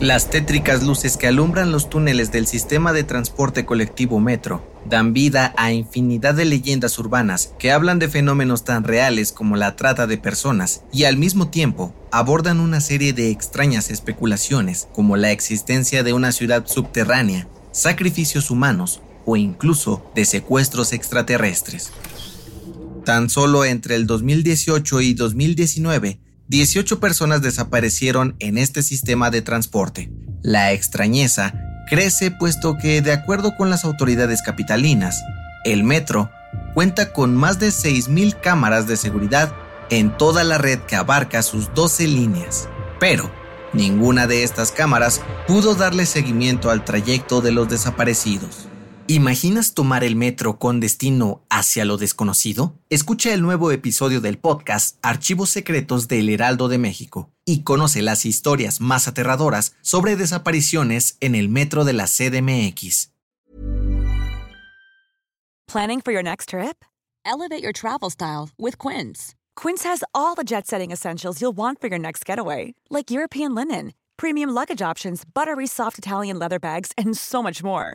Las tétricas luces que alumbran los túneles del sistema de transporte colectivo metro dan vida a infinidad de leyendas urbanas que hablan de fenómenos tan reales como la trata de personas y al mismo tiempo abordan una serie de extrañas especulaciones como la existencia de una ciudad subterránea, sacrificios humanos o incluso de secuestros extraterrestres. Tan solo entre el 2018 y 2019, 18 personas desaparecieron en este sistema de transporte. La extrañeza crece puesto que, de acuerdo con las autoridades capitalinas, el metro cuenta con más de 6.000 cámaras de seguridad en toda la red que abarca sus 12 líneas. Pero, ninguna de estas cámaras pudo darle seguimiento al trayecto de los desaparecidos. ¿Imaginas tomar el metro con destino hacia lo desconocido? Escucha el nuevo episodio del podcast Archivos Secretos del Heraldo de México y conoce las historias más aterradoras sobre desapariciones en el metro de la CDMX. Planning for your next trip? Elevate your travel style with Quince. Quince has all the jet setting essentials you'll want for your next getaway, like European linen, premium luggage options, buttery soft Italian leather bags, and so much more.